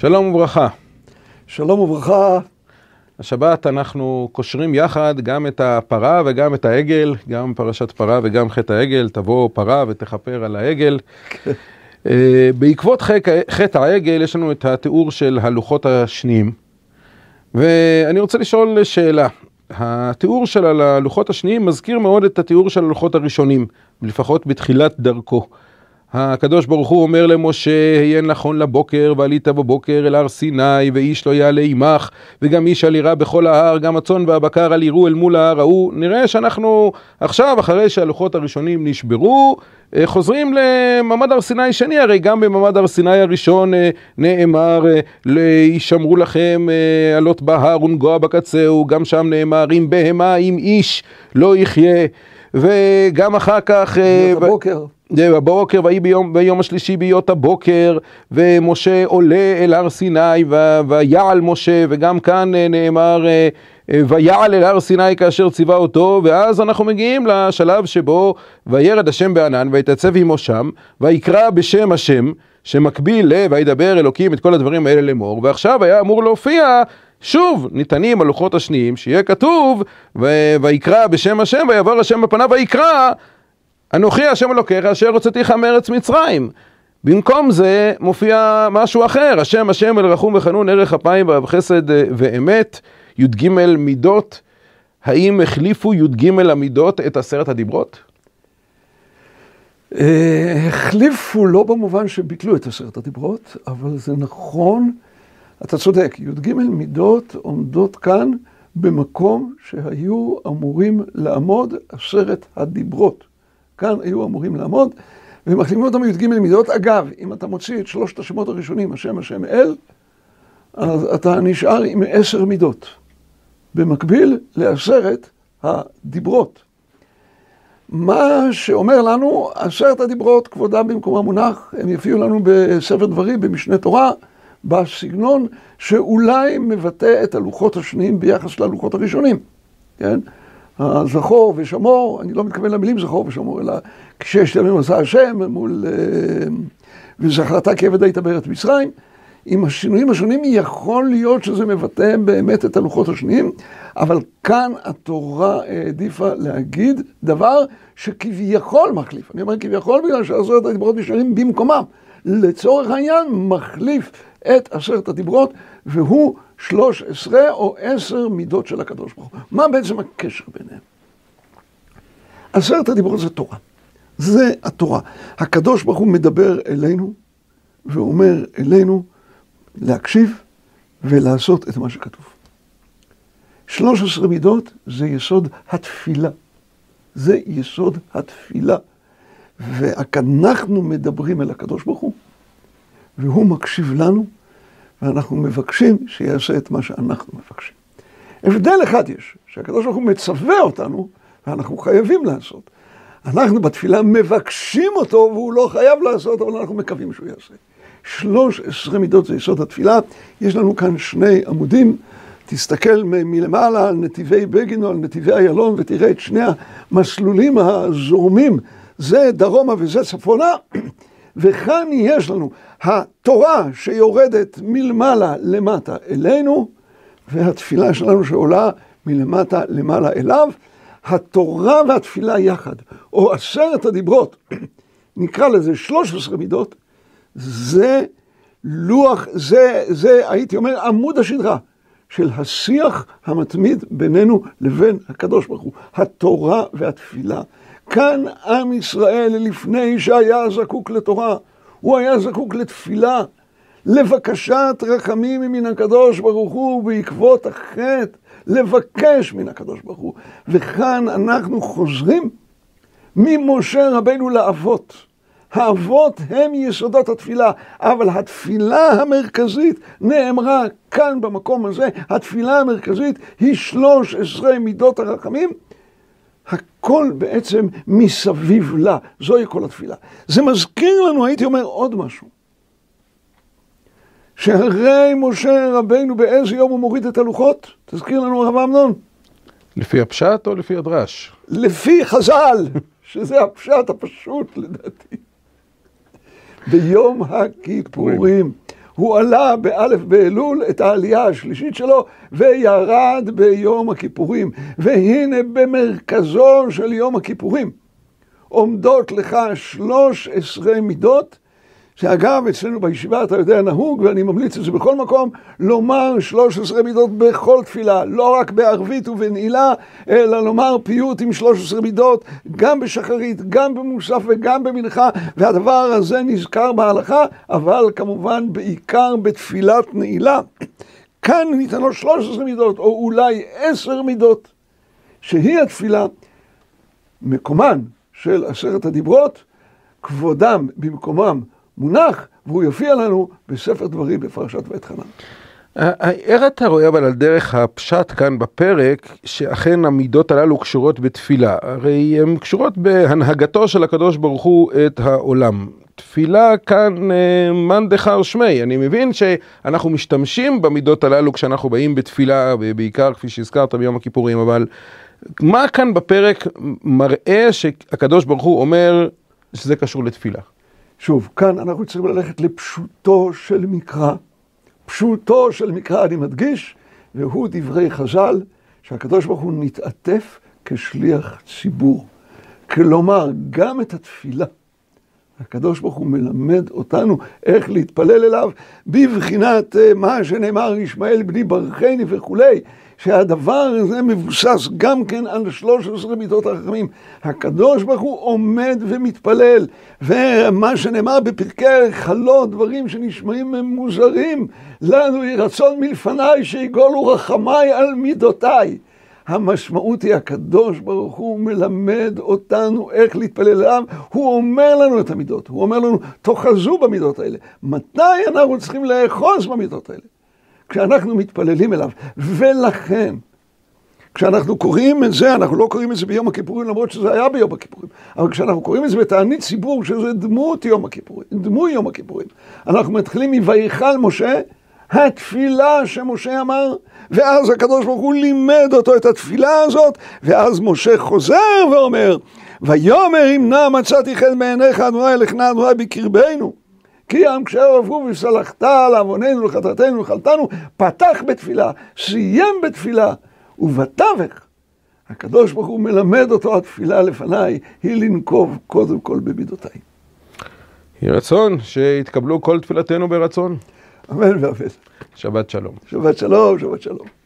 שלום וברכה. שלום וברכה. השבת אנחנו קושרים יחד גם את הפרה וגם את העגל, גם פרשת פרה וגם חטא העגל, תבוא פרה ותכפר על העגל. אה, בעקבות חטא העגל יש לנו את התיאור של הלוחות השניים, ואני רוצה לשאול שאלה. התיאור של הלוחות השניים מזכיר מאוד את התיאור של הלוחות הראשונים, לפחות בתחילת דרכו. הקדוש ברוך הוא אומר למשה, היה נכון לבוקר, ועלית בבוקר אל הר סיני, ואיש לא יעלה עמך, וגם איש אל יראה בכל ההר, גם הצאן והבקר אל יראו אל מול ההר ההוא. נראה שאנחנו עכשיו, אחרי שהלוחות הראשונים נשברו, אה, חוזרים למעמד הר סיני שני, הרי גם במעמד הר סיני הראשון אה, נאמר, אה, יישמרו לכם עלות בהר ונגוע בקצהו, גם שם נאמר, אם בהמה, אם איש לא יחיה. וגם אחר כך... בבוקר. בבוקר, ויהי ביום, ביום השלישי בהיות הבוקר, ומשה עולה אל הר סיני, ויעל משה, וגם כאן אה, נאמר, אה, אה, ויעל אל הר סיני כאשר ציווה אותו, ואז אנחנו מגיעים לשלב שבו וירד השם בענן, ויתעצב עמו שם, ויקרא בשם השם, שמקביל ל, וידבר אלוקים את כל הדברים האלה לאמור, ועכשיו היה אמור להופיע שוב, ניתנים הלוחות השניים, שיהיה כתוב, ויקרא בשם השם, ויעבור השם בפניו ויקרא, אנוכי השם אלוקיך אשר הוצאתיך מארץ מצרים. במקום זה מופיע משהו אחר, השם השם אל רחום וחנון ערך אפיים וחסד אה, ואמת, י"ג מידות. האם החליפו י"ג המידות את עשרת הדיברות? אה, החליפו לא במובן שביטלו את עשרת הדיברות, אבל זה נכון, אתה צודק, י"ג מידות עומדות כאן במקום שהיו אמורים לעמוד עשרת הדיברות. כאן היו אמורים לעמוד, ומחלימים אותם י"ג מידות. אגב, אם אתה מוציא את שלושת השמות הראשונים, השם השם אל, אז אתה נשאר עם עשר מידות, במקביל לעשרת הדיברות. מה שאומר לנו, עשרת הדיברות, כבודם במקומם מונח, הם יופיעו לנו בספר דברים, במשנה תורה, בסגנון שאולי מבטא את הלוחות השניים ביחס ללוחות הראשונים, כן? הזכור ושמור, אני לא מתכוון למילים זכור ושמור, אלא כששת ימים עשה השם מול... אה, וזכרתה כעבד היית בארץ מצרים. עם השינויים השונים יכול להיות שזה מבטא באמת את הלוחות השניים, אבל כאן התורה העדיפה להגיד דבר שכביכול מחליף. אני אומר כביכול בגלל שעשרת הדיברות נשארים במקומם. לצורך העניין מחליף את עשרת הדיברות, והוא שלוש עשרה או עשר מידות של הקדוש ברוך הוא. מה בעצם הקשר ביניהם? עשרת הדיברות זה תורה. זה התורה. הקדוש ברוך הוא מדבר אלינו, ואומר אלינו להקשיב ולעשות את מה שכתוב. שלוש עשרה מידות זה יסוד התפילה. זה יסוד התפילה. ואנחנו מדברים אל הקדוש ברוך הוא, והוא מקשיב לנו, ואנחנו מבקשים שיעשה את מה שאנחנו מבקשים. הבדל אחד יש, שהקדוש ברוך הוא מצווה אותנו, ואנחנו חייבים לעשות. אנחנו בתפילה מבקשים אותו, והוא לא חייב לעשות, אבל אנחנו מקווים שהוא יעשה. שלוש עשרה מידות זה יסוד התפילה. יש לנו כאן שני עמודים. תסתכל מלמעלה על נתיבי בגין או על נתיבי איילון ותראה את שני המסלולים הזורמים. זה דרומה וזה צפונה. וכאן יש לנו התורה שיורדת מלמעלה למטה אלינו, והתפילה שלנו שעולה מלמטה למעלה אליו. התורה והתפילה יחד, או עשרת הדיברות, נקרא לזה 13 מידות, זה לוח, זה, זה הייתי אומר עמוד השדרה של השיח המתמיד בינינו לבין הקדוש ברוך הוא, התורה והתפילה. כאן עם ישראל לפני שהיה זקוק לתורה, הוא היה זקוק לתפילה, לבקשת רחמים מן הקדוש ברוך הוא בעקבות החטא, לבקש מן הקדוש ברוך הוא. וכאן אנחנו חוזרים ממשה רבנו לאבות. האבות הם יסודות התפילה, אבל התפילה המרכזית נאמרה כאן במקום הזה, התפילה המרכזית היא שלוש עשרה מידות הרחמים. הכל בעצם מסביב לה, זוהי כל התפילה. זה מזכיר לנו, הייתי אומר עוד משהו. שהרי משה רבנו באיזה יום הוא מוריד את הלוחות? תזכיר לנו הרב אמנון. לפי הפשט או לפי הדרש? לפי חז"ל, שזה הפשט הפשוט לדעתי. ביום הכיפורים. הוא עלה באלף באלול את העלייה השלישית שלו וירד ביום הכיפורים. והנה במרכזו של יום הכיפורים עומדות לך שלוש עשרה מידות שאגב, אצלנו בישיבה, אתה יודע, נהוג, ואני ממליץ את זה בכל מקום, לומר 13 מידות בכל תפילה, לא רק בערבית ובנעילה, אלא לומר פיוט עם 13 מידות, גם בשחרית, גם במוסף וגם במנחה, והדבר הזה נזכר בהלכה, אבל כמובן בעיקר בתפילת נעילה. כאן ניתן לו 13 מידות, או אולי 10 מידות, שהיא התפילה, מקומן של עשרת הדיברות, כבודם במקומם מונח, והוא יופיע לנו בספר דברים בפרשת בית חנן. איך אתה רואה אבל על דרך הפשט כאן בפרק, שאכן המידות הללו קשורות בתפילה? הרי הן קשורות בהנהגתו של הקדוש ברוך הוא את העולם. תפילה כאן אה, מאן דחר שמי, אני מבין שאנחנו משתמשים במידות הללו כשאנחנו באים בתפילה, בעיקר כפי שהזכרת ביום הכיפורים, אבל מה כאן בפרק מראה שהקדוש ברוך הוא אומר שזה קשור לתפילה? שוב, כאן אנחנו צריכים ללכת לפשוטו של מקרא. פשוטו של מקרא, אני מדגיש, והוא דברי חז"ל, שהקדוש ברוך הוא נתעטף כשליח ציבור. כלומר, גם את התפילה, הקדוש ברוך הוא מלמד אותנו איך להתפלל אליו, בבחינת אה, מה שנאמר ישמעאל בני ברכני וכולי. שהדבר הזה מבוסס גם כן על 13 מידות החכמים. הקדוש ברוך הוא עומד ומתפלל, ומה שנאמר בפרקי חלות, דברים שנשמעים מוזרים, לנו יהי רצון מלפניי שיגולו רחמיי על מידותיי. המשמעות היא הקדוש ברוך הוא מלמד אותנו איך להתפלל אליו, הוא אומר לנו את המידות, הוא אומר לנו תאחזו במידות האלה. מתי אנחנו צריכים לאחוז במידות האלה? כשאנחנו מתפללים אליו. ולכן, כשאנחנו קוראים את זה, אנחנו לא קוראים את זה ביום הכיפורים, למרות שזה היה ביום הכיפורים, אבל כשאנחנו קוראים את זה בתענית ציבור, שזה דמות יום הכיפורים, דמוי יום הכיפורים, אנחנו מתחילים מ"ויכל משה", התפילה שמשה אמר, ואז הקדוש ברוך הוא לימד אותו את התפילה הזאת, ואז משה חוזר ואומר, ויאמר אם נא מצאתי חן בעיניך, אדוני לכנע אדוני בקרבנו. כי עם עברו וסלחת לעווננו, לחטאתנו, לחלתנו, פתח בתפילה, סיים בתפילה, ובתווך הקדוש ברוך הוא מלמד אותו התפילה לפניי, היא לנקוב קודם כל במידותיי. יהי רצון שיתקבלו כל תפילתנו ברצון. אמן ואמן. שבת שלום. שבת שלום, שבת שלום.